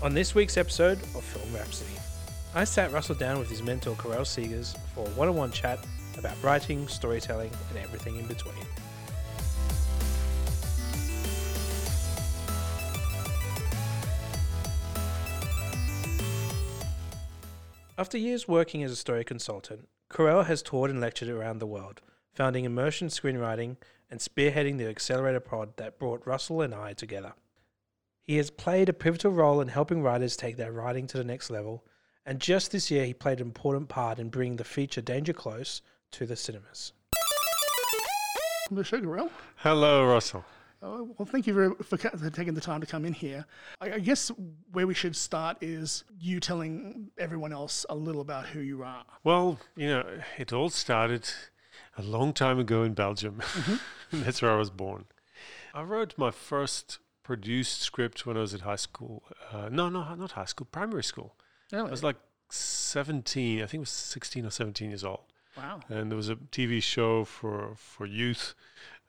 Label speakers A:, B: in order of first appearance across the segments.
A: On this week's episode of Film Rhapsody, I sat Russell down with his mentor Karel Segers for a one on one chat about writing, storytelling, and everything in between. After years working as a story consultant, Karel has toured and lectured around the world, founding Immersion Screenwriting and spearheading the accelerator pod that brought Russell and I together. He has played a pivotal role in helping writers take their writing to the next level, and just this year he played an important part in bringing the feature Danger Close to the cinemas.
B: Welcome to the show, Karel.
C: Hello, Russell.
B: Uh, well, thank you for, for, for taking the time to come in here. I, I guess where we should start is you telling everyone else a little about who you are.
C: Well, you know, it all started a long time ago in Belgium. That's where I was born. I wrote my first produced script when I was at high school. Uh, no, no, not high school, primary school. I was like 17, I think it was 16 or 17 years old.
B: wow.
C: and there was a TV show for for youth,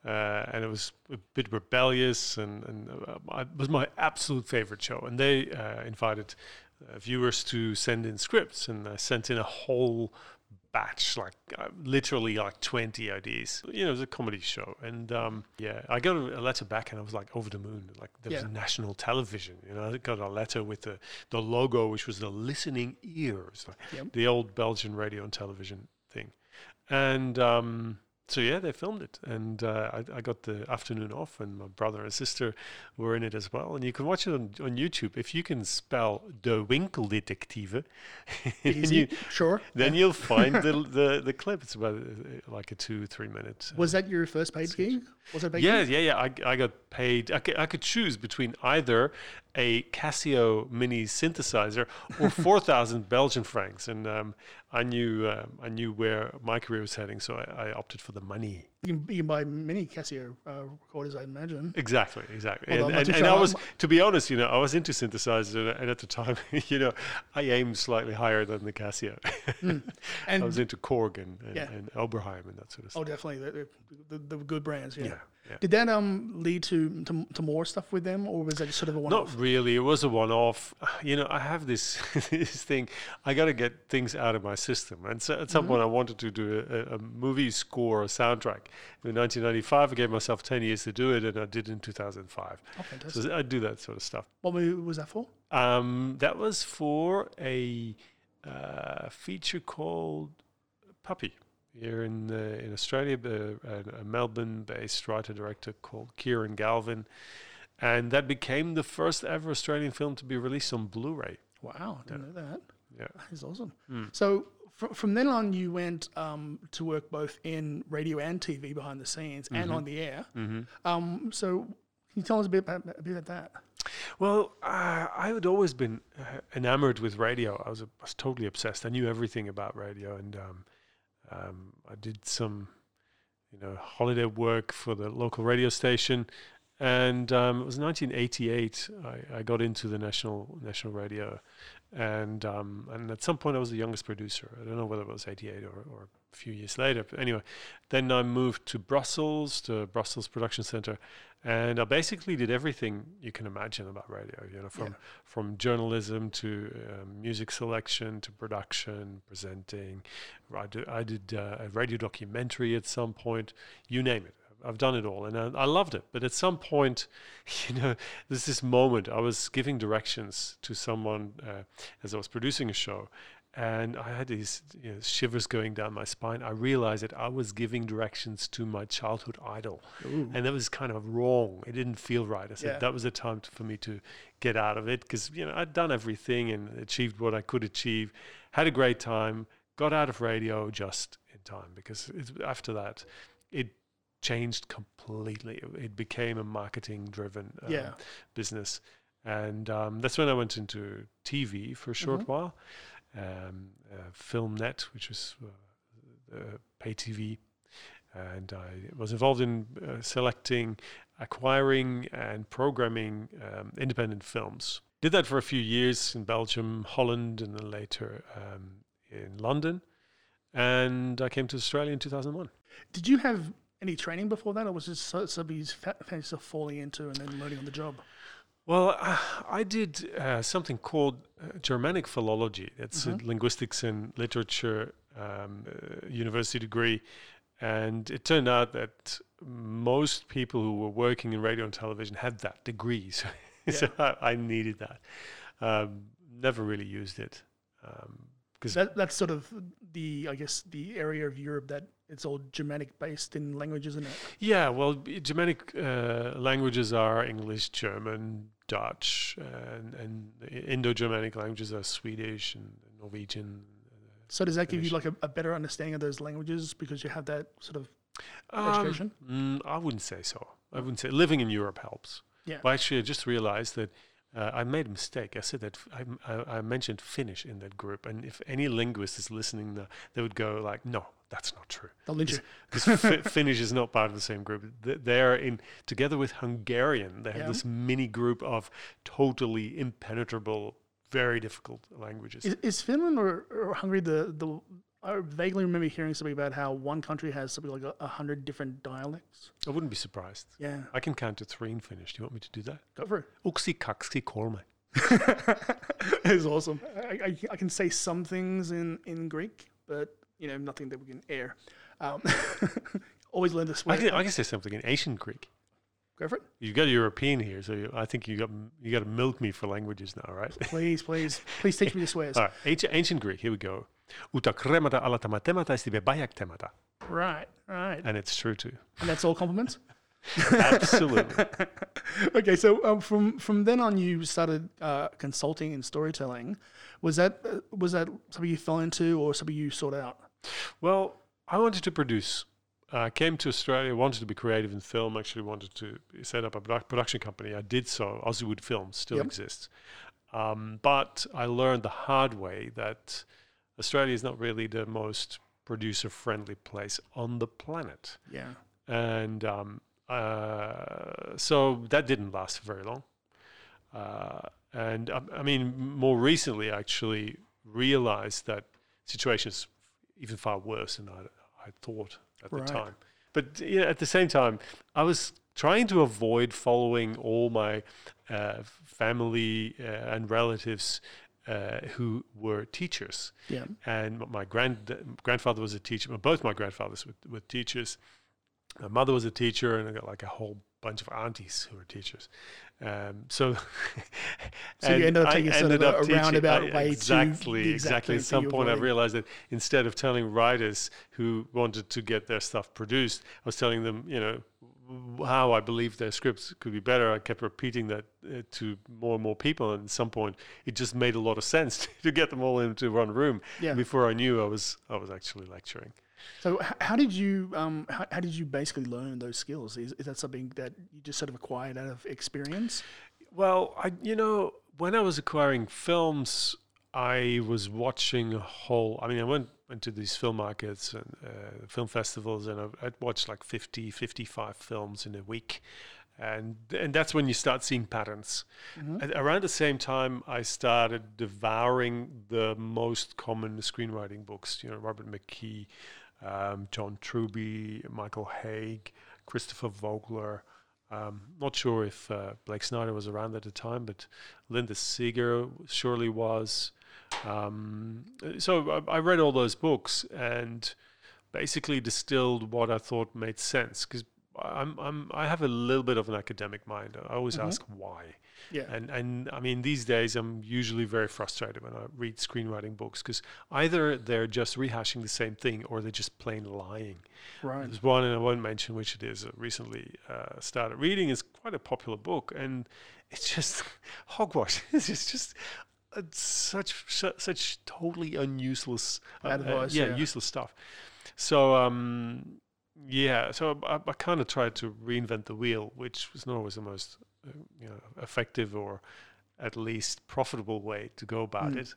C: uh, and it was a bit rebellious, and and uh, it was my absolute favorite show. And they uh, invited uh, viewers to send in scripts, and I sent in a whole batch, like uh, literally like twenty ideas. You know, it was a comedy show, and um, yeah, I got a, a letter back, and I was like over the moon. Like there was
B: Yeah.
C: national television. You know, I got a letter with the the logo, which was the listening ears, like
B: Yep.
C: the old Belgian radio and television thing. And um, so yeah, they filmed it, and uh, I, I got the afternoon off, and my brother and sister were in it as well. And you can watch it on, on YouTube if you can spell De Winkeldetective. you,
B: Sure.
C: then you'll find the, the the clip. It's about uh, like a two three minute. uh,
B: Was that your first paid gig? Was that paid
C: yeah,
B: gig?
C: yeah, yeah. I, I got paid. I could, could choose between either a Casio mini synthesizer or four thousand Belgian francs, and um, I knew um, I knew where my career was heading, so I, I opted for the money.
B: You can, you can buy many Casio uh, recorders, I imagine.
C: Exactly, exactly.
B: Although
C: and and, and I was, to be honest, you know, I was into synthesizers, and, and at the time, you know, I aimed slightly higher than the Casio. I
B: And
C: was into Korg and, and,
B: Yeah.
C: and Oberheim and that sort of stuff.
B: oh, definitely the, the, the, the good brands. Yeah.
C: yeah, yeah.
B: Did that um lead to, to to more stuff with them, or was that just sort of a one-off?
C: Not really. It was a one-off. You know, I have this this thing. I got to get things out of my system, and so at some
B: Mm-hmm.
C: point, I wanted to do a, a movie score, a soundtrack. In 1995, I gave myself 10 years to do it, and I did it in 2005.
B: Oh, fantastic.
C: So I do that sort of stuff.
B: What movie was that for?
C: Um, that was for a uh, feature called Puppy here in uh, in Australia, uh, a, a Melbourne-based writer-director called Kieran Galvin, and that became the first ever Australian film to be released on Blu-ray.
B: Wow, I didn't know that.
C: Yeah.
B: That's awesome.
C: Hmm.
B: So fr- from then on, you went um, to work both in radio and TV behind the scenes
C: Mm-hmm.
B: and on the air. Um, so can you tell us a bit about, a bit about that?
C: Well, uh, I had always been uh, enamored with radio. I was, a, I was totally obsessed. I knew everything about radio, and um, um, I did some, you know, holiday work for the local radio station. And um, it was 1988. I, I got into the national national radio, and um, and at some point I was the youngest producer. I don't know whether it was 88 or, or a few years later. But anyway, then I moved to Brussels, to Brussels Production Center, and I basically did everything you can imagine about radio. You know, from
B: Yeah.
C: from journalism to um, music selection to production, presenting. I did, I did uh, a radio documentary at some point. You name it. I've done it all, and I, I loved it. But at some point, you know, there's this moment. I was giving directions to someone uh, as I was producing a show, and I had these you know, shivers going down my spine. I realized that I was giving directions to my childhood idol, and that was kind of wrong. It didn't feel right. I said
B: Yeah.
C: that was a time to, for me to get out of it because you know I'd done everything and achieved what I could achieve, had a great time, got out of radio just in time because it's, after that, it changed completely. It, it became a marketing-driven um,
B: Yeah.
C: business, and um, that's when I went into TV for a short
B: Mm-hmm.
C: while. Um, uh, FilmNet, which was uh, pay TV, and I was involved in uh, selecting, acquiring, and programming um, independent films. Did that for a few years in Belgium, Holland, and then later um, in London. And I came to Australia in 2001.
B: Did you have any training before that, or was it so- something you fa- falling into and then learning on the job?
C: Well, uh, I did uh, something called uh, Germanic philology. It's
B: Mhm.
C: a linguistics and literature um, uh, university degree. And it turned out that most people who were working in radio and television had that degree. So, so I, I needed that. Um, never really used it. Um, because
B: That, that's sort of the, I guess, the area of Europe that it's all Germanic based in language, isn't it?
C: Yeah, well, Germanic uh, languages are English, German, Dutch, and, and Indo-Germanic languages are Swedish and Norwegian.
B: So does that give you like a, a better understanding of those languages because you have that sort of
C: Um,
B: Education?
C: mm, I wouldn't say so. I wouldn't say living in Europe helps.
B: Yeah.
C: Actually, I just realized that uh, I made a mistake. I said that f- I, m- I- I mentioned Finnish in that group, and if any linguist is listening, now, they would go like, "No, that's not true."
B: they'll lynch you.
C: because Finnish is not part of the same group. They're in together with Hungarian. They have
B: Yeah.
C: this mini group of totally impenetrable, very difficult languages.
B: Is, is Finland or, or Hungary the, the I vaguely remember hearing something about how one country has something like a, hundred different dialects.
C: I wouldn't be surprised.
B: Yeah,
C: I can count to three in Finnish. Do you want me to do that?
B: go for it.
C: Uksi, kaksi, kolme.
B: it's awesome. I, I, I can say some things in, in Greek, but you know nothing that we can air. Um, always learn to
C: I
B: swear.
C: can, I can say something in ancient Greek.
B: Go for it,
C: You've got a European here, so you, I think you got you got to milk me for languages now, right?
B: please, please, please teach me the swears.
C: All right, ancient, ancient Greek. Here we go. Uta kremata alatama temata bayak temata,
B: Right, right,
C: and it's true too.
B: and that's all compliments.
C: Absolutely.
B: okay, so um, from from then on, you started uh, consulting and storytelling. Was that uh, was that something you fell into, or something you sought out?
C: Well, I wanted to produce. I came to Australia, wanted to be creative in film, actually wanted to set up a produ- production company. I did so. Aussie Films still
B: Yep.
C: exists. Um, but I learned the hard way that Australia is not really the most producer friendly place on the planet.
B: Yeah,
C: And um, uh, so that didn't last very long. Uh, and um, I mean, more recently, I actually realized that situation is even far worse than I, I thought at
B: Right.
C: the time. But yeah, at the same time, I was trying to avoid following all my uh, family uh, and relatives uh, who were teachers
B: yeah,
C: and my grand grandfather was a teacher. well, Both my grandfathers were, were teachers. My mother was a teacher, and I got like a whole bunch of aunties who were teachers. Um, so,
B: So you ended up
C: I
B: taking sort of a- a roundabout
C: I-
B: way to
C: exactly,
B: the
C: exactly. At some point, I realized that instead of telling writers who wanted to get their stuff produced, I was telling them, you know, how I believed their scripts could be better. I kept repeating that uh, to more and more people, and at some point, it just made a lot of sense to get them all into one room.
B: yeah.
C: Before I knew, I was I was actually lecturing.
B: So how did you um how, how did you basically learn those skills? Is, is that something that you just sort of acquired out of experience?
C: Well, I you know when I was acquiring films, I was watching a whole. I mean, I went into these film markets and uh, film festivals, and I- I'd watch like 50, 55 films in a week. And, and that's when you start seeing patterns.
B: Mhm.
C: At, around the same time, I started devouring the most common screenwriting books. You know, Robert McKee, um, John Truby, Michael Hauge, Christopher Vogler. Um, not sure if uh, Blake Snyder was around at the time, but Linda Seger surely was. Um, so I, I read all those books and basically distilled what I thought made sense because I'm, I'm I have a little bit of an academic mind. I always
B: Mhm.
C: ask why.
B: Yeah.
C: And and I mean these days I'm usually very frustrated when I read screenwriting books because either they're just rehashing the same thing or they're just plain lying.
B: Right.
C: There's one, and I won't mention which it is. uh, Recently uh, started reading. It's quite a popular book, and it's just hogwash. it's just, just uh, such su- such totally unuseless, uh,
B: Bad
C: uh,
B: advice,
C: yeah,
B: yeah.
C: useless stuff. So um, yeah, so I, I kind of tried to reinvent the wheel, which was not always the most uh, you know effective or at least profitable way to go about
B: Mm.
C: it.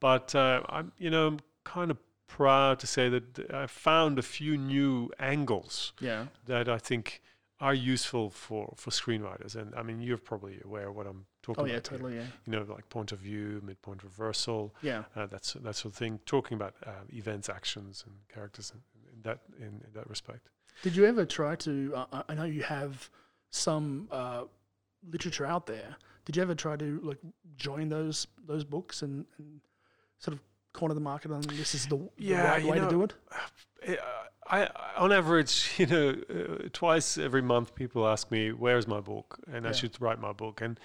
C: But uh, I'm you know I'm kind of proud to say that I found a few new angles
B: Yeah.
C: that I think are useful for, for screenwriters. And I mean, you're probably aware what I'm talking
B: Oh
C: about.
B: Oh yeah,
C: here.
B: totally. Yeah.
C: You know, like point of view, midpoint reversal,
B: Yeah.
C: uh, that's that sort of thing. Talking about uh, events, actions, and characters in that in, in that respect.
B: Did you ever try to? Uh, I- I know you have some uh, literature out there. Did you ever try to like join those those books and, and sort of corner the market on this is the, the
C: Yeah,
B: right way
C: know,
B: to do it?
C: Eh, I, on average, you know, uh, twice every month, people ask me, "Where's my book?" and I should write my book. And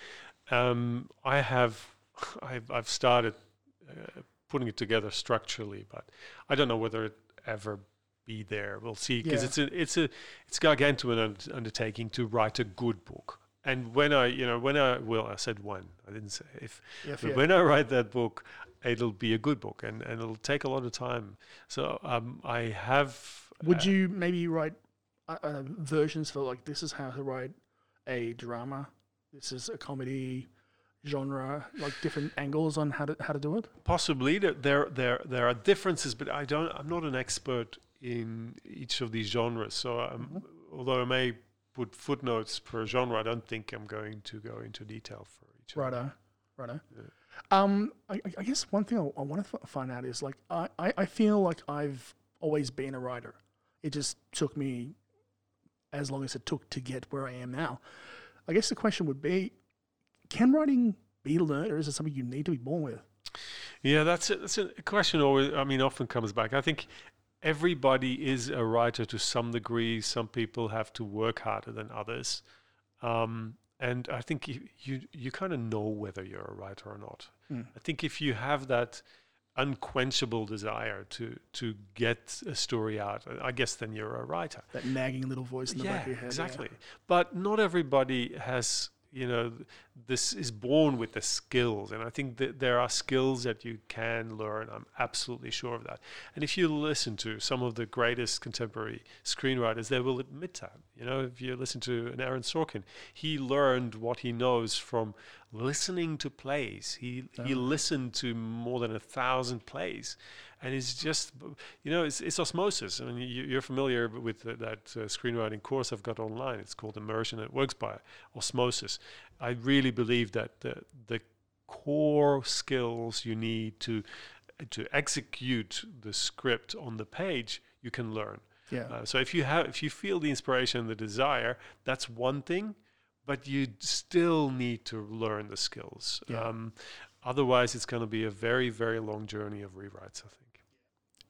C: um, I have, I've, I've started uh, putting it together structurally, but I don't know whether it ever be there. We'll see, because
B: Yeah.
C: it's a, it's a, it's gargantuan undertaking to write a good book. And when I, you know, when I well, I said one I didn't say if. But when I write that book, it'll be a good book, and, and it'll take a lot of time. So um, I have.
B: Would
C: uh,
B: you maybe write uh, uh, versions for like this is how to write a drama, this is a comedy genre, like different angles on how to how to do it?
C: possibly there, there there there are differences, but I don't. I'm not an expert in each of these genres. So um,
B: Mm-hmm.
C: although I may put footnotes per genre, I don't think I'm going to go into detail for each.
B: Righto, righto.
C: Yeah.
B: Um, I, I- I guess one thing I, I want to f- find out is like I, I, I feel like I've always been a writer. It just took me as long as it took to get where I am now. I guess the question would be, can writing be learned, or is it something you need to be born with?
C: Yeah, that's a, that's a question. Always, I mean, often comes back. I think everybody is a writer to some degree. Some people have to work harder than others, um, and I think you you, you kind of know whether you're a writer or not.
B: Hmm.
C: I think if you have that unquenchable desire to to get a story out, I guess then you're a writer
B: That nagging little voice in the back of your head. yeah.
C: exactly. But not everybody has, you know, this is born with the skills. And I think that there are skills that you can learn. I'm absolutely sure of that. And if you listen to some of the greatest contemporary screenwriters, they will admit that. You know, if you listen to an Aaron Sorkin, he learned what he knows from listening to plays. He he
B: Oh.
C: listened to more than a thousand plays, and it's just you know it's, it's osmosis. I mean, you, you're familiar with that uh, screenwriting course I've got online. It's called Immersion. It works by osmosis. I really believe that the the core skills you need to to execute the script on the page you can learn.
B: Yeah.
C: Uh, so if you have, if you feel the inspiration and the desire, that's one thing, but you still need to learn the skills.
B: Yeah.
C: Um, otherwise, it's going to be a very, very long journey of rewrites. I think.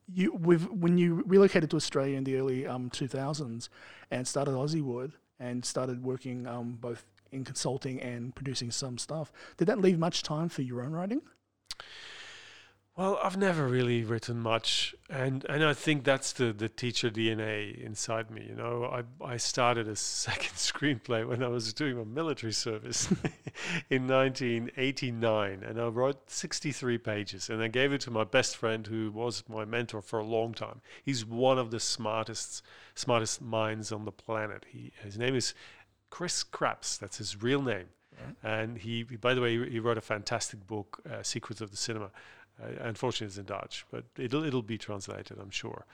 B: you with when you relocated to Australia in the early um, 2000s and started Aussiewood and started working um, both in consulting and producing some stuff, did that leave much time for your own writing?
C: Well, I've never really written much, and and I think that's the the teacher DNA inside me. You know, I I started a second screenplay when I was doing my military service in 1989, and I wrote 63 pages, and I gave it to my best friend, who was my mentor for a long time. He's one of the smartest smartest minds on the planet. He his name is Chris Krapps. That's his real name. And he, by the way, he wrote a fantastic book, uh, Secrets of the Cinema. Uh, unfortunately, it's in Dutch, but it'll it'll be translated, I'm sure.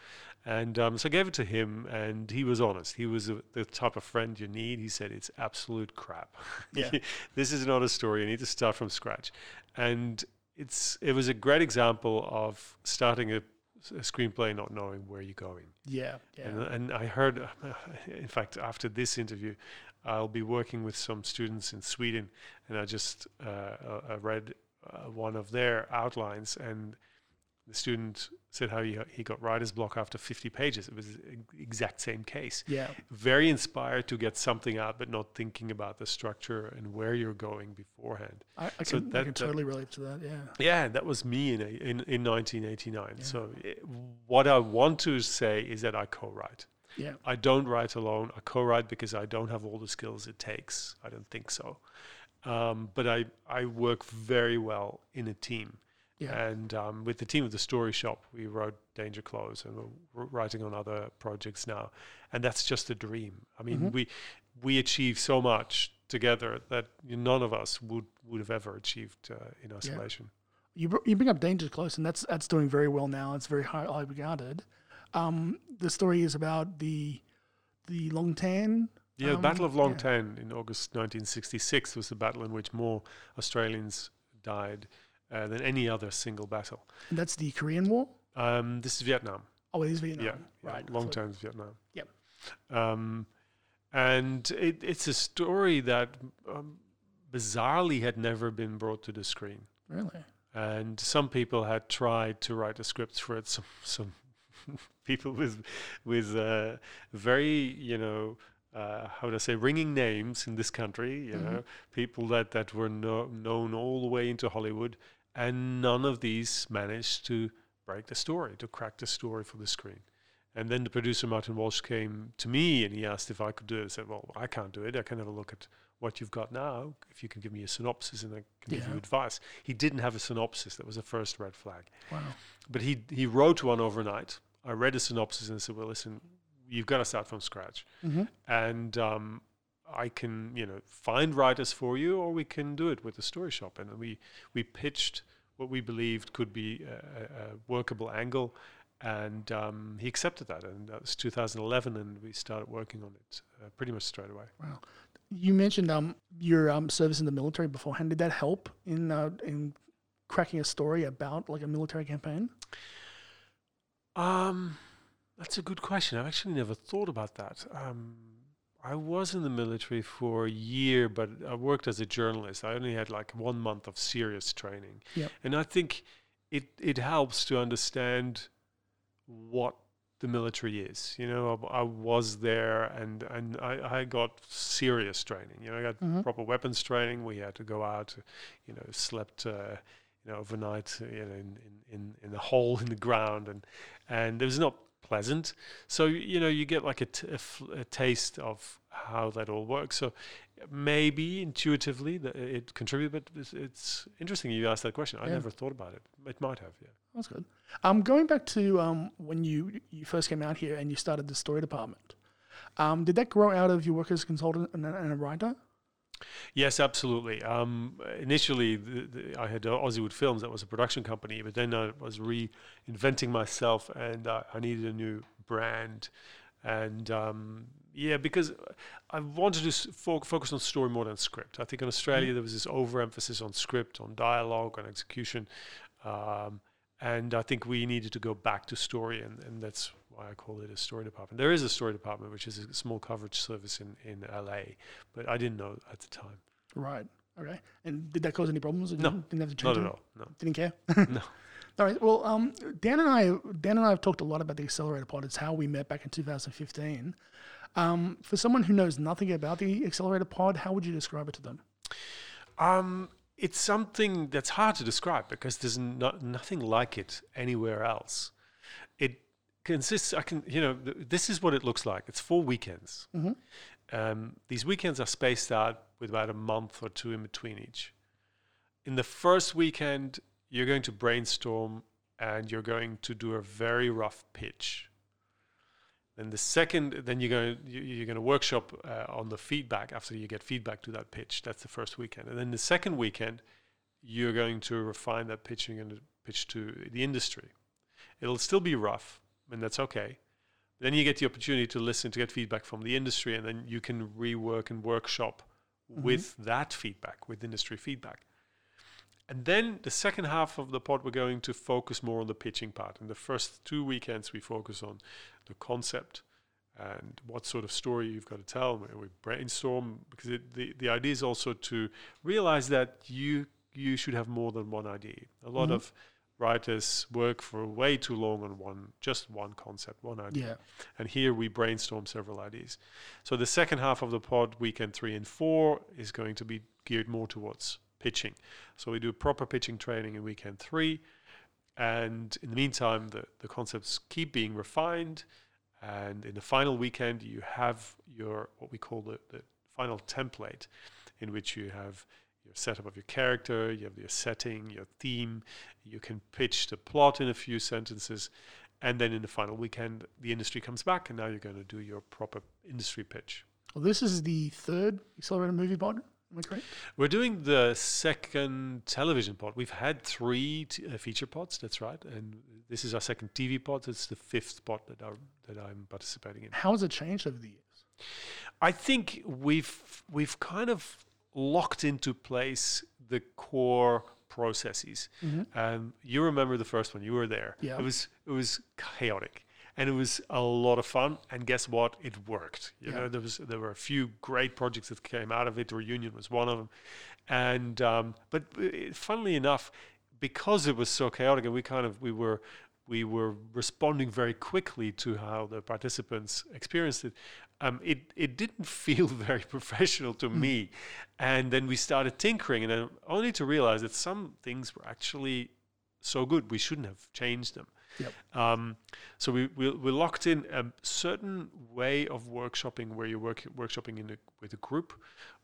C: And um, so I gave it to him, and he was honest. He was a, the type of friend you need. He said it's absolute crap.
B: Yeah.
C: this is not a story. You need to start from scratch. And it's it was a great example of starting a, a screenplay not knowing where you're going.
B: Yeah, yeah.
C: And, and I heard, in fact, after this interview, I'll be working with some students in Sweden, and I just uh, uh, I read uh, one of their outlines, and the student said how he, he got writer's block after 50 pages. It was the exact same case.
B: yeah,
C: Very inspired to get something out, but not thinking about the structure and where you're going beforehand.
B: I, I
C: So
B: can, I
C: that-
B: can
C: that-
B: totally relate to that. Yeah,
C: Yeah, that was me in a, in, in 1989.
B: Yeah.
C: So i what I want to say is that I co-write.
B: Yeah,
C: I don't write alone. I co-write because I don't have all the skills it takes. I don't think so. Um, but I, I work very well in a team.
B: yeah.
C: And um, with the team of the Story Shop, we wrote Danger Close, and we're writing on other projects now. And that's just a dream. I mean,
B: Mhm.
C: we we achieve so much together that none of us would would have ever achieved uh, in isolation.
B: You br- you bring up Danger Close, and that's that's doing very well now. It's very high, high regarded. Um, the story is about the the Long Tan.
C: Yeah, the
B: Um,
C: Battle of Long
B: yeah.
C: Tan in August 1966 was the battle in which more Australians died uh, than any other single battle.
B: And that's the Korean War.
C: Um, this is Vietnam.
B: Oh, it is Vietnam.
C: Yeah, yeah,
B: right.
C: Long
B: So-
C: Tan's Vietnam.
B: Yep.
C: Um, and it, it's a story that um, bizarrely had never been brought to the screen.
B: Really?
C: And some people had tried to write the scripts for it. Some some people with with uh, very you know uh, how would I say ringing names in this country. You
B: Mhm.
C: know, people that that were no, known all the way into Hollywood, and none of these managed to break the story, to crack the story for the screen. And then the producer Martin Walsh came to me and he asked if I could do it. I said, "Well, I can't do it. I can have a look at what you've got now. If you can give me a synopsis and I can give you advice." He didn't have a synopsis. That was the first red flag.
B: Wow.
C: But he he wrote one overnight. I read a synopsis and said, "Well, listen, you've got to start from scratch,
B: Mm-hmm.
C: and um, I can you know find writers for you, or we can do it with the story shop." And we we pitched what we believed could be a, a- workable angle, and um, he accepted that. And that was 2011, and we started working on it uh, pretty much straight away.
B: Wow. You mentioned um your um service in the military beforehand. Did that help in uh, in cracking a story about like a military campaign?
C: Um, that's a good question. I've actually never thought about that. Um, I was in the military for a year, but I worked as a journalist. I only had like one month of serious training,
B: Yep.
C: and I think it it helps to understand what the military is. You know, I, I was there, and and I, I got serious training. You know, I got
B: Mhm.
C: proper weapons training. We had to go out, you know, slept. Uh, you know, overnight, you know, in, in, in, in a hole in the ground, and and it was not pleasant. So you know, you get like a, t- a, f- a taste of how that all works. So maybe intuitively that it contributed, but it's, it's interesting you asked that question. I
B: Yeah.
C: never thought about it. It might have, yeah.
B: That's good. Um, going back to um when you you first came out here and you started the story department, um, did that grow out of your work as a consultant and a, and a writer?
C: Yes, absolutely. Um, initially, the, the, I had uh, Films, that was a production company, but then I was reinventing myself and uh, I needed a new brand. And um, yeah, because I wanted to fo- focus on story more than script. I think in Australia there was this overemphasis on script, on dialogue, on execution. Um, and I think we needed to go back to story, and, and that's why I call it a story department. There is a story department, which is a small coverage service in, in LA, but I didn't know at the time.
B: Right. Okay. And did that cause any problems?
C: No,
B: Didn't have to change
C: Not at all. No.
B: Didn't care.
C: No.
B: All right. Well, um, Dan and I, Dan and I have talked a lot about the Accelerator Pod. It's how we met back in 2015. Um, for someone who knows nothing about the Accelerator Pod, how would you describe it to them?
C: Um, it's something that's hard to describe because there's no, nothing like it anywhere else. Consists. I can, you know, th- this is what it looks like. It's four weekends.
B: Mhm.
C: Um, these weekends are spaced out with about a month or two in between each. In the first weekend, you're going to brainstorm and you're going to do a very rough pitch. Then the second, then you're going to, you're going to workshop uh, on the feedback after you get feedback to that pitch. That's the first weekend, and then the second weekend, you're going to refine that pitch. You're going to pitch to the industry. It'll still be rough, and that's okay. Then you get the opportunity to listen to get feedback from the industry, and then you can rework and workshop with that feedback, with industry feedback. And then the second half of the pod, we're going to focus more on the pitching part. In the first two weekends, we focus on the concept and what sort of story you've got to tell. We we brainstorm because it, the the idea is also to realize that you you should have more than one idea. A lot
B: Mhm.
C: of writers work for way too long on one just one concept, one idea.
B: Yeah.
C: And here we brainstorm several ideas. So the second half of the pod, weekend three and four, is going to be geared more towards pitching. So we do proper pitching training in weekend three. And in the meantime, the, the concepts keep being refined. And in the final weekend, you have your what we call the, the final template, in which you have your setup of your character, you have your setting, your theme, you can pitch the plot in a few sentences, and then in the final weekend, the industry comes back, and now you're going to do your proper industry pitch.
B: Well, this is the third Accelerator Movie Pod. Am I correct?
C: We're doing the second television pod. We've had three t- uh, feature pods, that's right, and this is our second TV pod. It's the fifth pod that, are, that I'm participating in.
B: How has it changed over the years?
C: I think we've we've kind of locked into place the core processes.
B: Mhm.
C: Um, you remember the first one; you were there.
B: Yeah.
C: It was it was chaotic, and it was a lot of fun. And guess what? It worked. You
B: Yeah.
C: know, there was there were a few great projects that came out of it. Reunion was one of them, and um, but uh, funnily enough, because it was so chaotic, and we kind of we were we were responding very quickly to how the participants experienced it. Um, it it didn't feel very professional to me, and then we started tinkering, and then only to realize that some things were actually so good we shouldn't have changed them.
B: Yep.
C: Um, so we, we we locked in a certain way of workshopping where you're work, workshopping in a, with a group.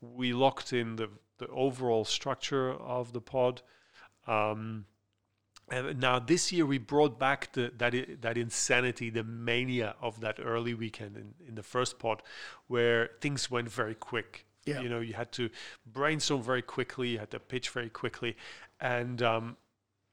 C: We locked in the the overall structure of the pod. Um, and now this year we brought back the that i- that insanity, the mania of that early weekend in, in the first pod, where things went very quick.
B: Yeah.
C: You know, you had to brainstorm very quickly, you had to pitch very quickly, and um,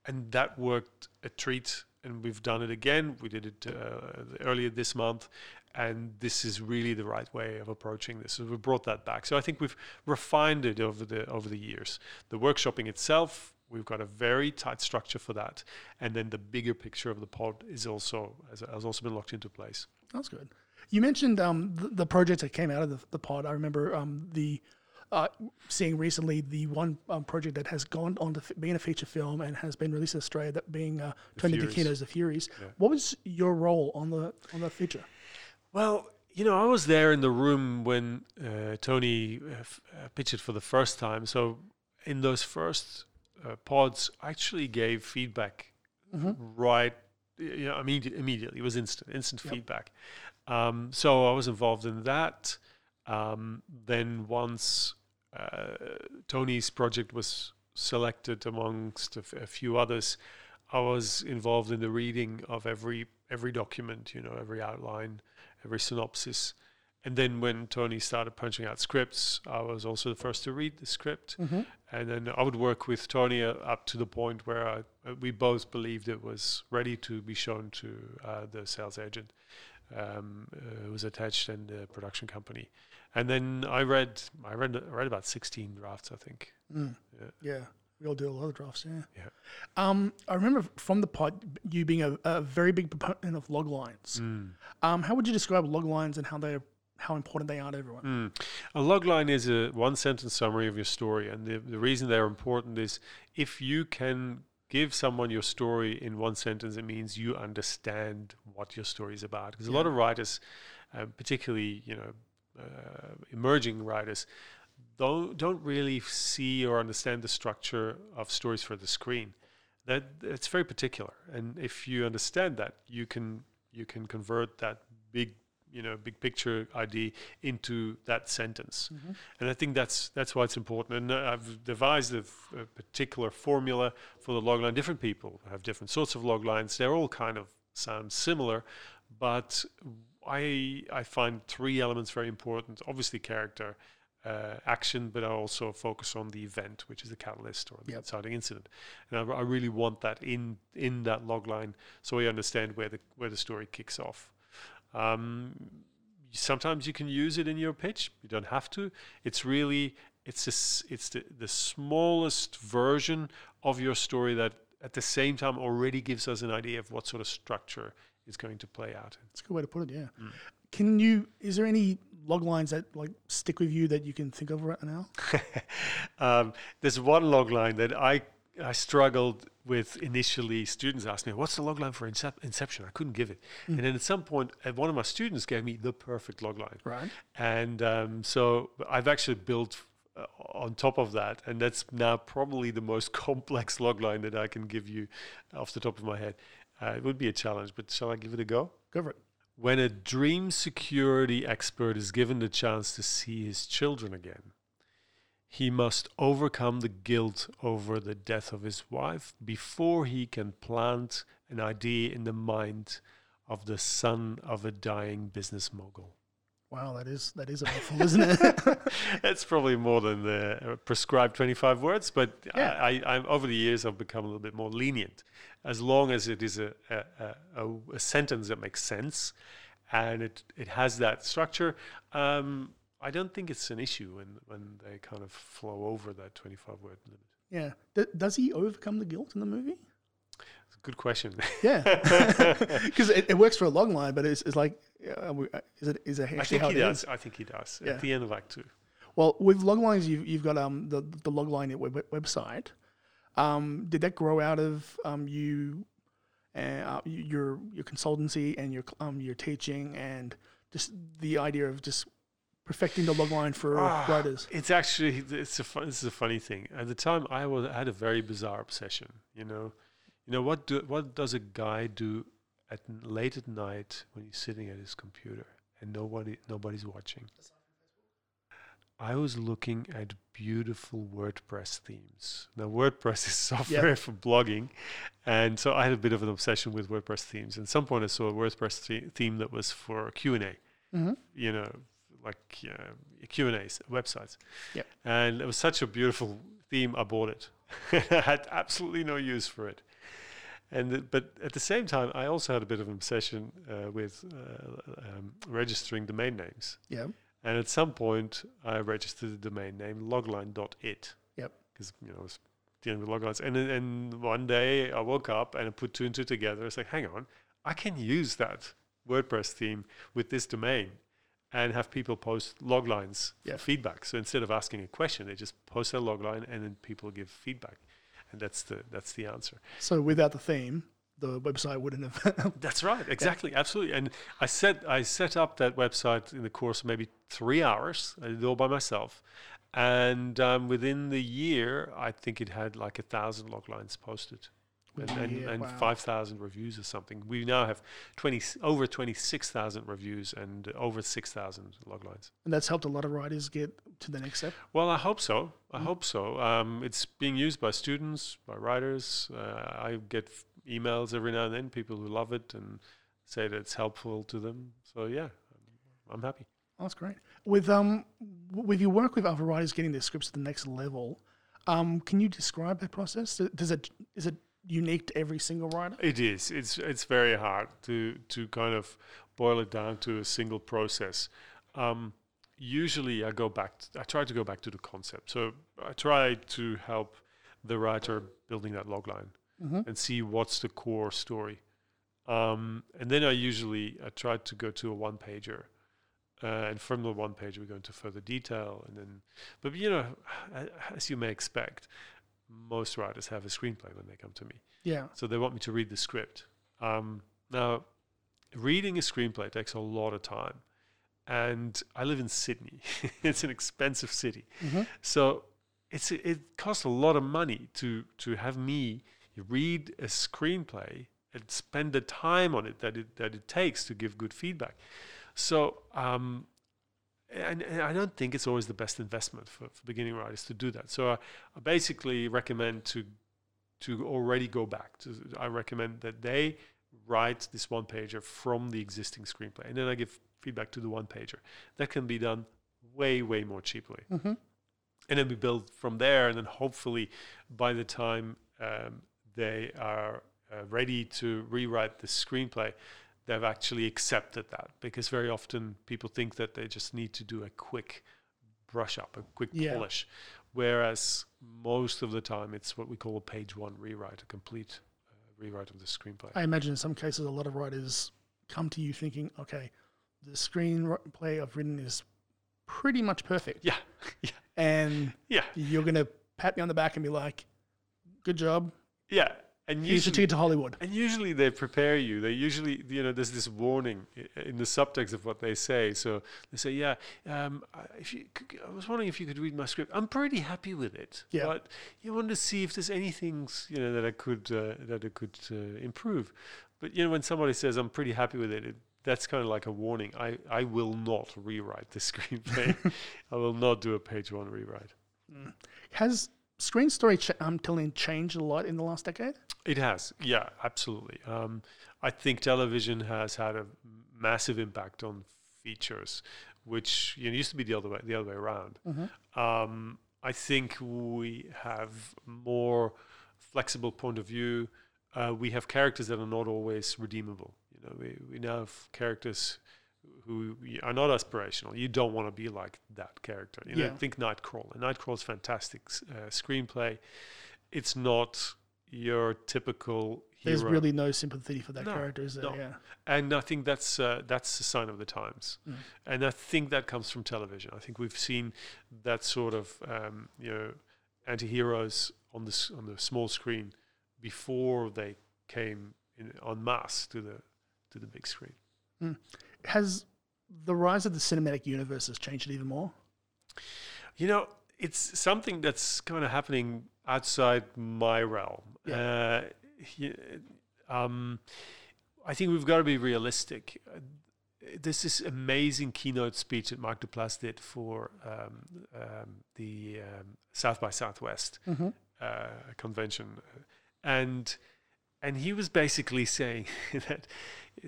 C: and that worked a treat. And we've done it again. We did it uh, earlier this month, and this is really the right way of approaching this. So we brought that back. So I think we've refined it over the over the years. The workshopping itself, we've got a very tight structure for that, and then the bigger picture of the pod is also has, has also been locked into place.
B: That's good. You mentioned um, the, the projects that came out of the, the pod. I remember um, the uh, seeing recently the one um, project that has gone on to f- being a feature film and has been released in Australia, that being uh, turned into
C: Furies.
B: kinos, the Furies.
C: Yeah.
B: What was your role on the on the feature?
C: Well, you know, I was there in the room when uh, Tony uh, f- uh, pitched it for the first time. So in those first uh, pods, actually gave feedback right. You know, immediate, immediately. It was instant, instant
B: Yep.
C: feedback. Um, so I was involved in that. Um, then once uh, Tony's project was selected amongst a, f- a few others, I was involved in the reading of every every document, you know, every outline, every synopsis. And then when Tony started punching out scripts, I was also the first to read the script. And then I would work with Tony uh, up to the point where I, uh, we both believed it was ready to be shown to uh, the sales agent um, uh, who was attached and the production company. And then I read, I read, I read about 16 drafts, I think.
B: Mm.
C: Yeah.
B: Yeah, we all do a lot of drafts. Yeah.
C: Yeah.
B: Um, I remember from the pod you being a, a very big proponent of log lines.
C: Mm.
B: Um, how would you describe log lines and how they how important they are to everyone?
C: Mm. A logline is a one sentence summary of your story. And the, the reason they're important is if you can give someone your story in one sentence, it means you understand what your story is about. Because a lot of writers, uh, particularly, you know, uh, emerging writers, don't, don't really see or understand the structure of stories for the screen. That it's very particular, and if you understand that, you can you can convert that big you know big picture idea into that sentence. And i think that's that's why it's important. And uh, i've devised a, f- a particular formula for the logline different people have different sorts of loglines they're all kind of sound similar but i i find three elements very important. Obviously character uh, action, but I also focus on the event, which is the catalyst or the
B: Yep.
C: inciting incident, and I, I really want that in in that log line, so I understand where the where the story kicks off. Um, sometimes you can use it in your pitch. You don't have to. It's really it's this, it's the, the smallest version of your story that at the same time already gives us an idea of what sort of structure is going to play out.
B: It's a good way to put it. Yeah.
C: Mm.
B: Can you? Is there any log lines that like stick with you that you can think of right now?
C: um, there's one log line that I I struggled with initially. Students asked me, "What's the log line for Incep- Inception?" I couldn't give it, and then at some uh, one of my students gave me the perfect log line.
B: Right.
C: And um, so I've actually built uh, on top of that, and that's now probably the most complex logline that I can give you off the top of my head. Uh, it would be a challenge, but shall I give it a go?
B: Go for it.
C: When a dream security expert is given the chance to see his children again, he must overcome the guilt over the death of his wife before he can plant an idea in the mind of the son of a dying business mogul.
B: Wow, that is that is a mouthful, isn't it?
C: That's probably more than the uh, prescribed 25 words, but
B: Yeah.
C: I, I, I'm, over the years I've become a little bit more lenient. As long as it is a, a, a, a, a sentence that makes sense and it, it has that structure, um, I don't think it's an issue when, when they kind of flow over that 25 word limit.
B: yeah. D- does he overcome the guilt in the movie?
C: It's a Good question.
B: Yeah, because it, it works for a long line, but it's, it's like, uh, is it is it
C: I think he does.
B: is?
C: I think he does.
B: Yeah.
C: At the end of Act Two.
B: Well, with log lines, you've, you've got um the the logline web, web- website. Um, did that grow out of um you, uh, your your consultancy and your um your teaching and just the idea of just perfecting the log line for
C: Ah,
B: writers?
C: It's actually it's a fun, this is a funny thing. At the time, I was I had a very bizarre obsession. You know, you know what do what does a guy do at late at night when he's sitting at his computer and nobody nobody's watching? I was looking at beautiful WordPress themes. Now, WordPress is software for blogging, and so I had a bit of an obsession with WordPress themes. And at some point, I saw a WordPress the- theme that was for Q and A
B: Mm-hmm.
C: you know, like uh, Q and A's websites.
B: Yep.
C: And it was such a beautiful theme. I bought it. I had absolutely no use for it. And the, but at the same time, I also had a bit of an obsession uh, with uh, um, registering domain names.
B: Yeah.
C: And at some point, I registered the domain name logline.it.
B: Yep.
C: Because you know I was dealing with loglines, and and one day I woke up and I put two and two together. It's like, hang on, I can use that WordPress theme with this domain, and have people post log lines
B: Yeah.
C: for feedback. So instead of asking a question, they just post their log line, and then people give feedback, and that's the that's the answer.
B: So without the theme, the website wouldn't have.
C: That's right, exactly, absolutely. And I set I set up that website in the course of maybe three hours. I did it all by myself, and um, within the year, I think it had like a thousand log lines posted, and, and,
B: Yeah,
C: and
B: wow.
C: five thousand reviews or something. We now have twenty over twenty six thousand reviews and over six thousand log lines.
B: and that's helped a lot of writers get to the next step.
C: Well, I hope so. I
B: Mm.
C: hope so. Um, it's being used by students, by writers. Uh, I get f- emails every now and then, people who love it and say that it's helpful to them. So yeah, I'm, I'm happy.
B: Oh, that's great. With um, w- with your work with other writers getting their scripts to the next level, um, can you describe that process? Does it is it unique to every single writer?
C: It is. It's it's very hard to to kind of boil it down to a single process. Um, usually, I go back. I try to go back to the concept. So I try to help the writer building that logline
B: Mm-hmm.
C: and see what's the core story. Um, and then I usually I try to go to a one pager, uh, and from the one page we go into further detail, and then, but you know, as you may expect, most writers have a screenplay when they come to me,
B: Yeah.
C: so they want me to read the script. Um, now, reading a screenplay takes a lot of time, and I live in Sydney. it's an expensive city,
B: Mm-hmm.
C: so it's it costs a lot of money to to have me read a screenplay and spend the time on it that it that it takes to give good feedback. So um, and, and I don't think it's always the best investment for, for beginning writers to do that. So I, I basically recommend to to already go back. To, I recommend that they write this one pager from the existing screenplay, and then I give feedback to the one pager. That can be done way way more cheaply
B: Mm-hmm.
C: and then we build from there and then hopefully by the time um, they are uh, ready to rewrite the screenplay they've actually accepted that because very often people think that they just need to do a quick brush up a quick
B: Yeah.
C: polish whereas most of the time it's what we call a page one rewrite a complete uh, rewrite of the screenplay.
B: I imagine in some cases a lot of writers come to you thinking, okay, the screenplay I've written is pretty much perfect,
C: yeah yeah.
B: And
C: yeah.
B: you're gonna pat me on the back and be like, "Good job,
C: yeah and
B: here's
C: usually
B: ticket to Hollywood."
C: And usually they prepare you. They usually, you know, there's this warning in the subtext of what they say. So they say, "Yeah, um, I- if you, could- I was wondering if you could read my script. I'm pretty happy with it,
B: Yeah.
C: but you want to see if there's anything, you know, that I could uh, that I could uh, improve." But you know, when somebody says, "I'm pretty happy with it," it that's kind of like a warning. I, I will not rewrite the screenplay. I will not do a page one rewrite.
B: Has screen story ch- um, telling changed a lot in the last decade?
C: It has, yeah, absolutely. Um, I think television has had a massive impact on features, which you know, used to be the other way, the other way around.
B: Mm-hmm.
C: Um, I think we have more flexible point of view. Uh, we have characters that are not always redeemable. You know, we, we now have characters who are not aspirational. You don't want to be like that character. You know,
B: Yeah.
C: think Nightcrawler. Nightcrawler's fantastic uh, screenplay. It's not your typical hero.
B: There's
C: hero.
B: really no sympathy for that
C: No,
B: character, is there?
C: no.
B: Yeah.
C: and I think that's uh, that's a sign of the times,
B: Mm.
C: and I think that comes from television. I think we've seen that sort of um, you know anti-heroes on the on the small screen before they came in en masse to the to the big screen.
B: Has the rise of the cinematic universe has changed it even more?
C: You know, it's something that's kind of happening outside my realm. Uh, um, I think we've got to be realistic. This is amazing keynote speech that Mark Duplass did for um, um, the um, South by Southwest
B: Mm-hmm.
C: uh, convention, and and he was basically saying that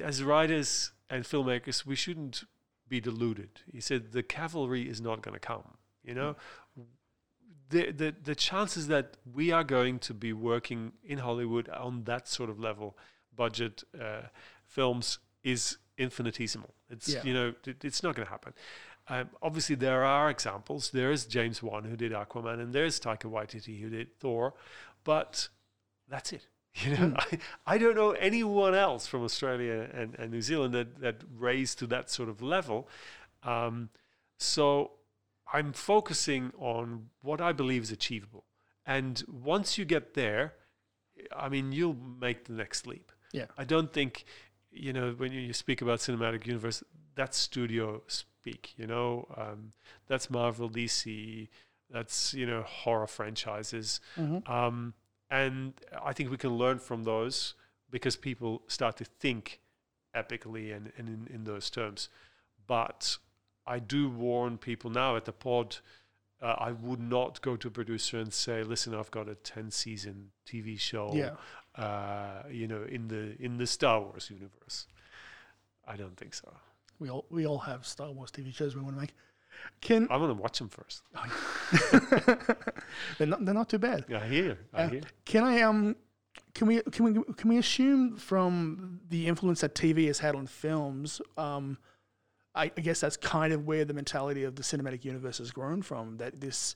C: as writers and filmmakers, we shouldn't be deluded. He said the cavalry is not going to come. You know, the, the the chances that we are going to be working in Hollywood on that sort of level budget uh, films is infinitesimal. It's
B: Yeah.
C: you know it, it's not going to happen. Um, obviously, there are examples. There is James Wan who did Aquaman, and there's Taika Waititi who did Thor, but that's it. You know, I, I don't know anyone else from Australia and, and New Zealand that, that raised to that sort of level. Um, so I'm focusing on what I believe is achievable. And once you get there, I mean, you'll make the next leap.
B: Yeah.
C: I don't think, you know, when you, you speak about cinematic universe, that's studio speak, you know, um, that's Marvel, DC, that's, you know, horror franchises.
B: Mm-hmm.
C: Um, and I think we can learn from those because people start to think epically and, and in, in those terms. But I do warn people now at the pod. Uh, I would not go to a producer and say, "Listen, I've got a ten season TV show,
B: Yeah.
C: uh, you know, in the in the Star Wars universe." I don't think so.
B: We all we all have Star Wars TV shows we want to make. Can
C: I want to watch them first.
B: they're not they're not too bad.
C: I hear. I
B: Uh,
C: hear.
B: Can I um can we can we can we assume from the influence that TV has had on films, um, I, I guess that's kind of where the mentality of the cinematic universe has grown from. That this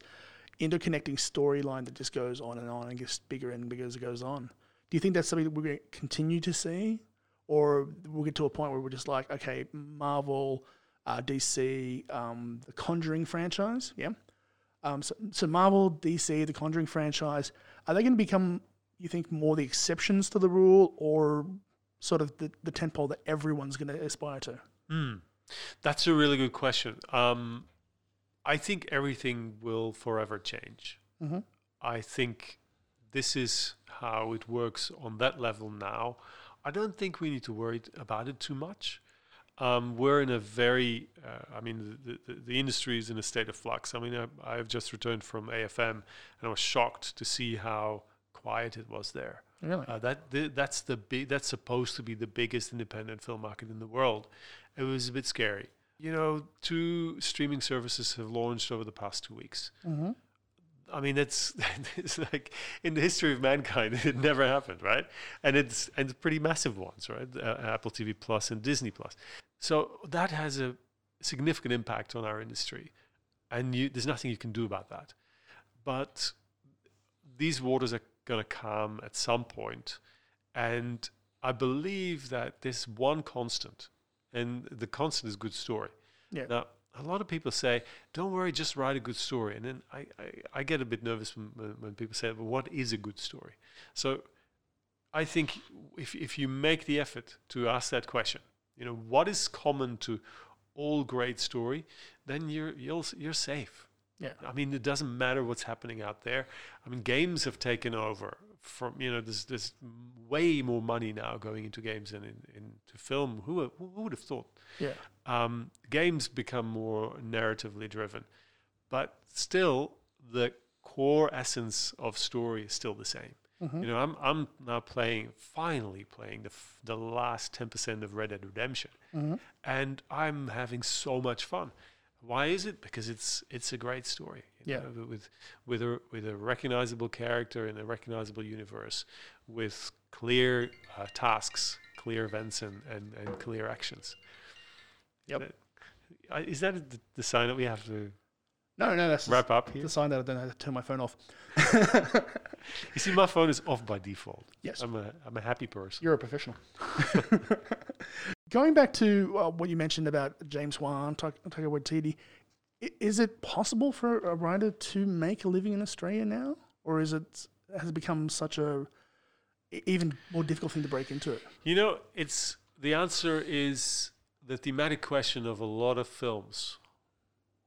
B: interconnecting storyline that just goes on and on and gets bigger and bigger as it goes on. Do you think that's something that we're going to continue to see, or we'll get to a point where we're just like, okay, Marvel, uh, DC, um, the Conjuring franchise, yeah. Um, so, so Marvel, DC, the Conjuring franchise, are they going to become, you think, more the exceptions to the rule, or sort of the the tentpole that everyone's going to aspire to?
C: Hmm. That's a really good question. Um, I think everything will forever change.
B: Mhm.
C: I think this is how it works on that level now. I don't think we need to worry about it too much. Um, we're in a very, uh, I mean, the, the, the industry is in a state of flux. I mean, I, I've just returned from AFM and I was shocked to see how quiet it was there.
B: Really?
C: Uh, that th- that's the big. That's supposed to be the biggest independent film market in the world. It was a bit scary. You know, two streaming services have launched over the past two weeks.
B: mm-hmm.
C: I mean, it's it's like in the history of mankind, it never happened, right? And it's and it's pretty massive ones, right? Uh, Apple TV Plus and Disney Plus. So that has a significant impact on our industry, and you, there's nothing you can do about that. But these waters are going to come at some point, and I believe that there's one constant, and the constant is good story.
B: Yeah.
C: Now, a lot of people say, "Don't worry, just write a good story," and then I, I, I get a bit nervous when, when, people say, "Well, what is a good story?" So, I think if if you make the effort to ask that question, you know, what is common to all great story, then you're you'll you're safe.
B: Yeah.
C: I mean, it doesn't matter what's happening out there. I mean, games have taken over from you know. There's there's way more money now going into games than in, into film. Who who would have thought?
B: Yeah.
C: um, games become more narratively driven, but still the core essence of story is still the same.
B: Mhm.
C: You know, I'm I'm now playing, finally playing the f- the last ten percent of Red Dead Redemption,
B: Mhm.
C: and I'm having so much fun. Why is it? Because it's it's a great story. you
B: Yeah.
C: know, with with a with a recognizable character in a recognizable universe, with clear uh, tasks, clear events, and, and, and clear actions.
B: Yep.
C: That- Is that the, the sign that we have to?
B: No, no, that's
C: wrap up here?
B: the sign that I don't how to turn my phone off.
C: You see, my phone is off by default.
B: Yes.
C: I'm a I'm a happy person.
B: You're a professional. Going back to uh, what you mentioned about James Wan, Ta- Taika Waititi, is it possible for a writer to make a living in Australia now, or is it has it become such a even more difficult thing to break into it?
C: You know, it's the answer is the thematic question of a lot of films.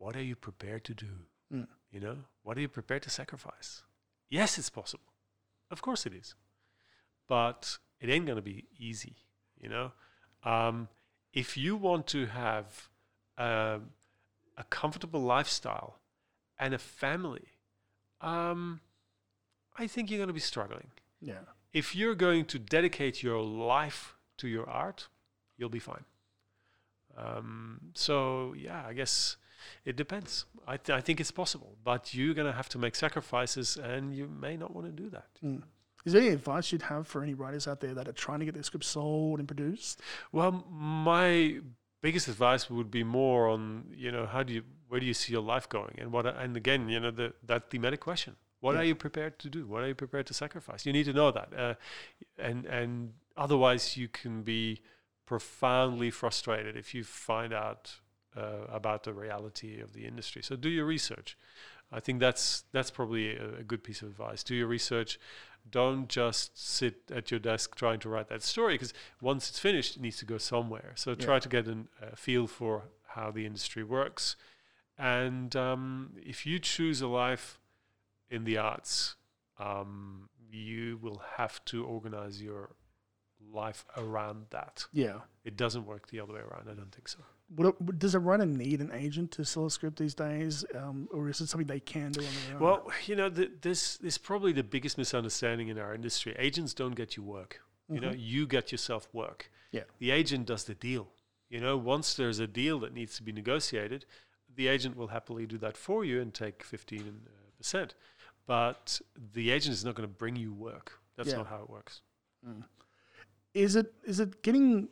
C: What are you prepared to do?
B: Mm.
C: You know, what are you prepared to sacrifice? Yes, it's possible. Of course it is. But it ain't going to be easy, you know? Um, if you want to have um, a comfortable lifestyle and a family, um, I think you're going to be struggling
B: Yeah.
C: if you're going to dedicate your life to your art, you'll be fine. Um, so yeah, I guess it depends. I, th- I think it's possible, but you're gonna have to make sacrifices, and you may not want to do that.
B: Mm. Is there any advice you'd have for any writers out there that are trying to get their script sold and produced?
C: Well, my biggest advice would be more on you know how do you where do you see your life going, and what and again you know the that thematic question. What
B: Yeah.
C: are you prepared to do? What are you prepared to sacrifice? You need to know that, uh, and and otherwise you can be profoundly frustrated if you find out uh, about the reality of the industry. So do your research. I think that's that's probably a, a good piece of advice. Do your research. Don't just sit at your desk trying to write that story because once it's finished, it needs to go somewhere. So
B: Yeah.
C: try to get a feel for how the industry works. And um, if you choose a life in the arts, um, you will have to organize your life around that.
B: Yeah.
C: It doesn't work the other way around. I don't think so.
B: A, does a runner need an agent to sell a script these days, um, or is it something they can do on their own?
C: Well, you know, th this is probably the biggest misunderstanding in our industry. Agents don't get you work. You know,
B: Mhm.
C: you get yourself work.
B: Yeah.
C: The agent does the deal. You know, once there's a deal that needs to be negotiated, the agent will happily do that for you and take 15%. But the agent is not going to bring you work. That's
B: Yeah.
C: not how it works.
B: Mm. Is it is it getting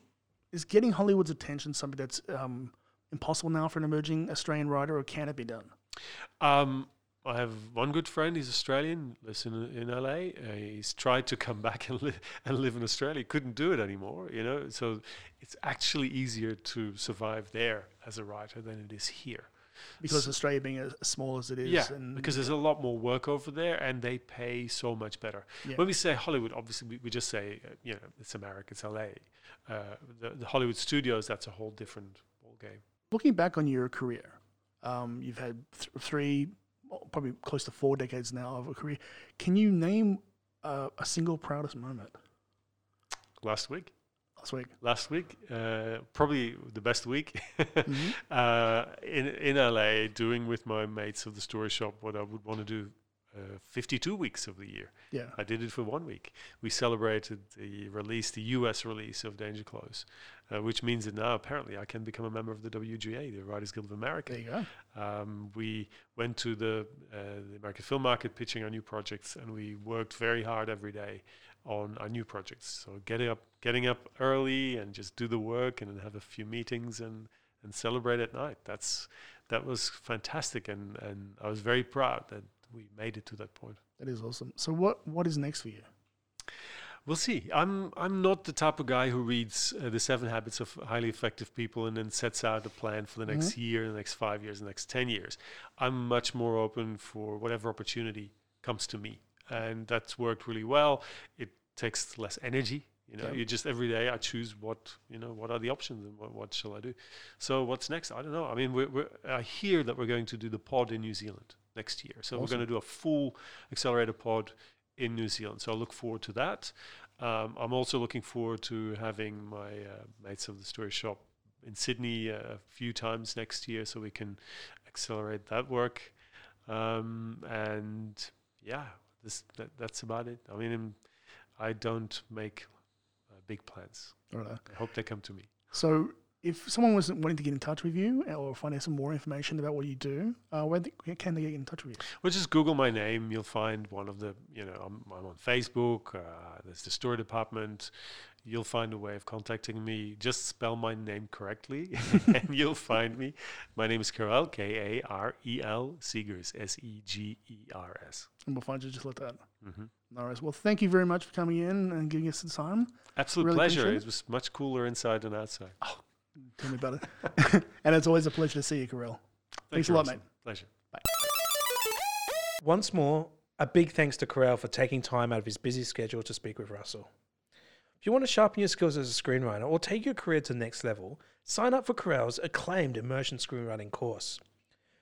B: is getting Hollywood's attention something that's um, impossible now for an emerging Australian writer, or can it be done?
C: Um, I have one good friend. He's Australian, lives in, in LA. Uh, he's tried to come back and, li- and live in Australia. Couldn't do it anymore, you know. So it's actually easier to survive there as a writer than it is here.
B: Because Australia being as small as it is,
C: yeah,
B: and
C: because there's a lot more work over there, and they pay so much better.
B: Yeah.
C: When we say Hollywood, obviously we, we just say uh, you know it's America, it's LA. Uh, the, the Hollywood studios, that's a whole different ball game.
B: looking back on your career, um, you've had th- three, probably close to four decades now of a career. Can you name uh, a single proudest moment
C: Last week,
B: last week?
C: last week, uh, probably the best week.
B: Mhm.
C: uh, in in LA, doing with my mates of the story shop what I would want to do. Uh, 52 weeks of the year.
B: Yeah,
C: I did it for one week. We celebrated the release, the US release of Danger Close, uh, which means that now apparently I can become a member of the WGA, the Writers Guild of America.
B: there you go.
C: Um, we went to the, uh, the American film market pitching our new projects, and we worked very hard every day on our new projects. So getting up, getting up early, and just do the work, and then have a few meetings and and celebrate at night. That's that was fantastic, and and I was very proud that we made it to that point.
B: That is awesome. So what what is next for you?
C: We'll see. I'm I'm not the type of guy who reads uh, the Seven Habits of Highly Effective People and then sets out a plan for the next year, the next five years, the next ten years. I'm much more open for whatever opportunity comes to me, and that's worked really well. It takes less energy. You know,
B: Yeah.
C: you just every day I choose what you know what are the options and what, what shall I do. So what's next? I don't know. I mean, we're, we're, I hear that we're going to do the pod in New Zealand next year. So we're going to do a full accelerator pod in New Zealand. So I look forward to that. Um, I'm also looking forward to having my uh, mates of the story shop in Sydney uh, a few times next year, so we can accelerate that work. Um, and yeah, this that, that's about it. I mean, I don't make uh, big plans.
B: I.
C: I hope they come to me.
B: So if someone was wanting to get in touch with you or find out some more information about what you do, uh, where can they get in touch with you?
C: Well, just Google my name. You'll find one of the, you know, I'm, I'm on Facebook. Uh, there's the story department. You'll find a way of contacting me. Just spell my name correctly and you'll find me. My name is Karel, K A R E L, Segers, S E G E R S.
B: And we'll find you just like that.
C: Mm-hmm.
B: All right. Well, thank you very much for coming in and giving us the time.
C: Absolute
B: Really
C: pleasure.
B: appreciate
C: It was much cooler inside than outside.
B: Tell me about it. and it's always a pleasure to see you, Karel. Thanks a lot,
C: Russell.
B: mate.
C: Pleasure.
A: Once more, a big thanks to Karel for taking time out of his busy schedule to speak with Russell. If you want to sharpen your skills as a screenwriter or take your career to the next level, sign up for Karel's acclaimed immersion screenwriting course.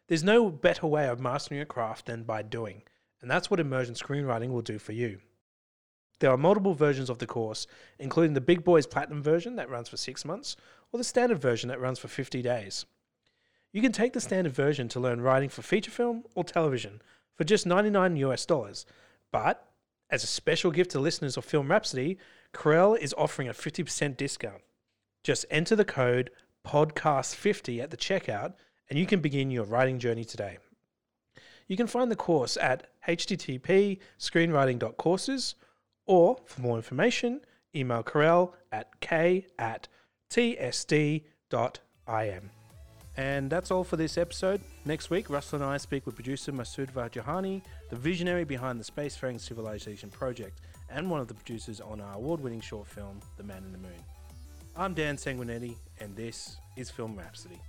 A: There's no better way of mastering a craft than by doing, and that's what immersion screenwriting will do for you. There are multiple versions of the course, including the Big Boys Platinum version that runs for six months, or the standard version that runs for 50 days. You can take the standard version to learn writing for feature film or television for just 99 US dollars. But as a special gift to listeners of Film Rhapsody, Karel is offering a 50% discount. Just enter the code podcast50 at the checkout and you can begin your writing journey today. You can find the course at http screenwriting.courses or for more information, email Karel at k at tsd.im. And that's all for this episode. Next week, Russell and I speak with producer Masood Vajahani, the visionary behind the Spacefaring Civilization project, and one of the producers on our award winning short film, The Man in the Moon. I'm Dan Sanguinetti, and this is Film Rhapsody.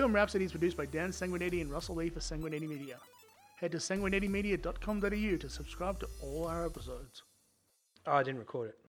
B: Film Rhapsody is produced by Dan Sanguinetti and Russell Lee for Sanguinetti Media. Head to sanguinettimedia.com.au to subscribe to all our episodes.
A: Oh, I didn't record it.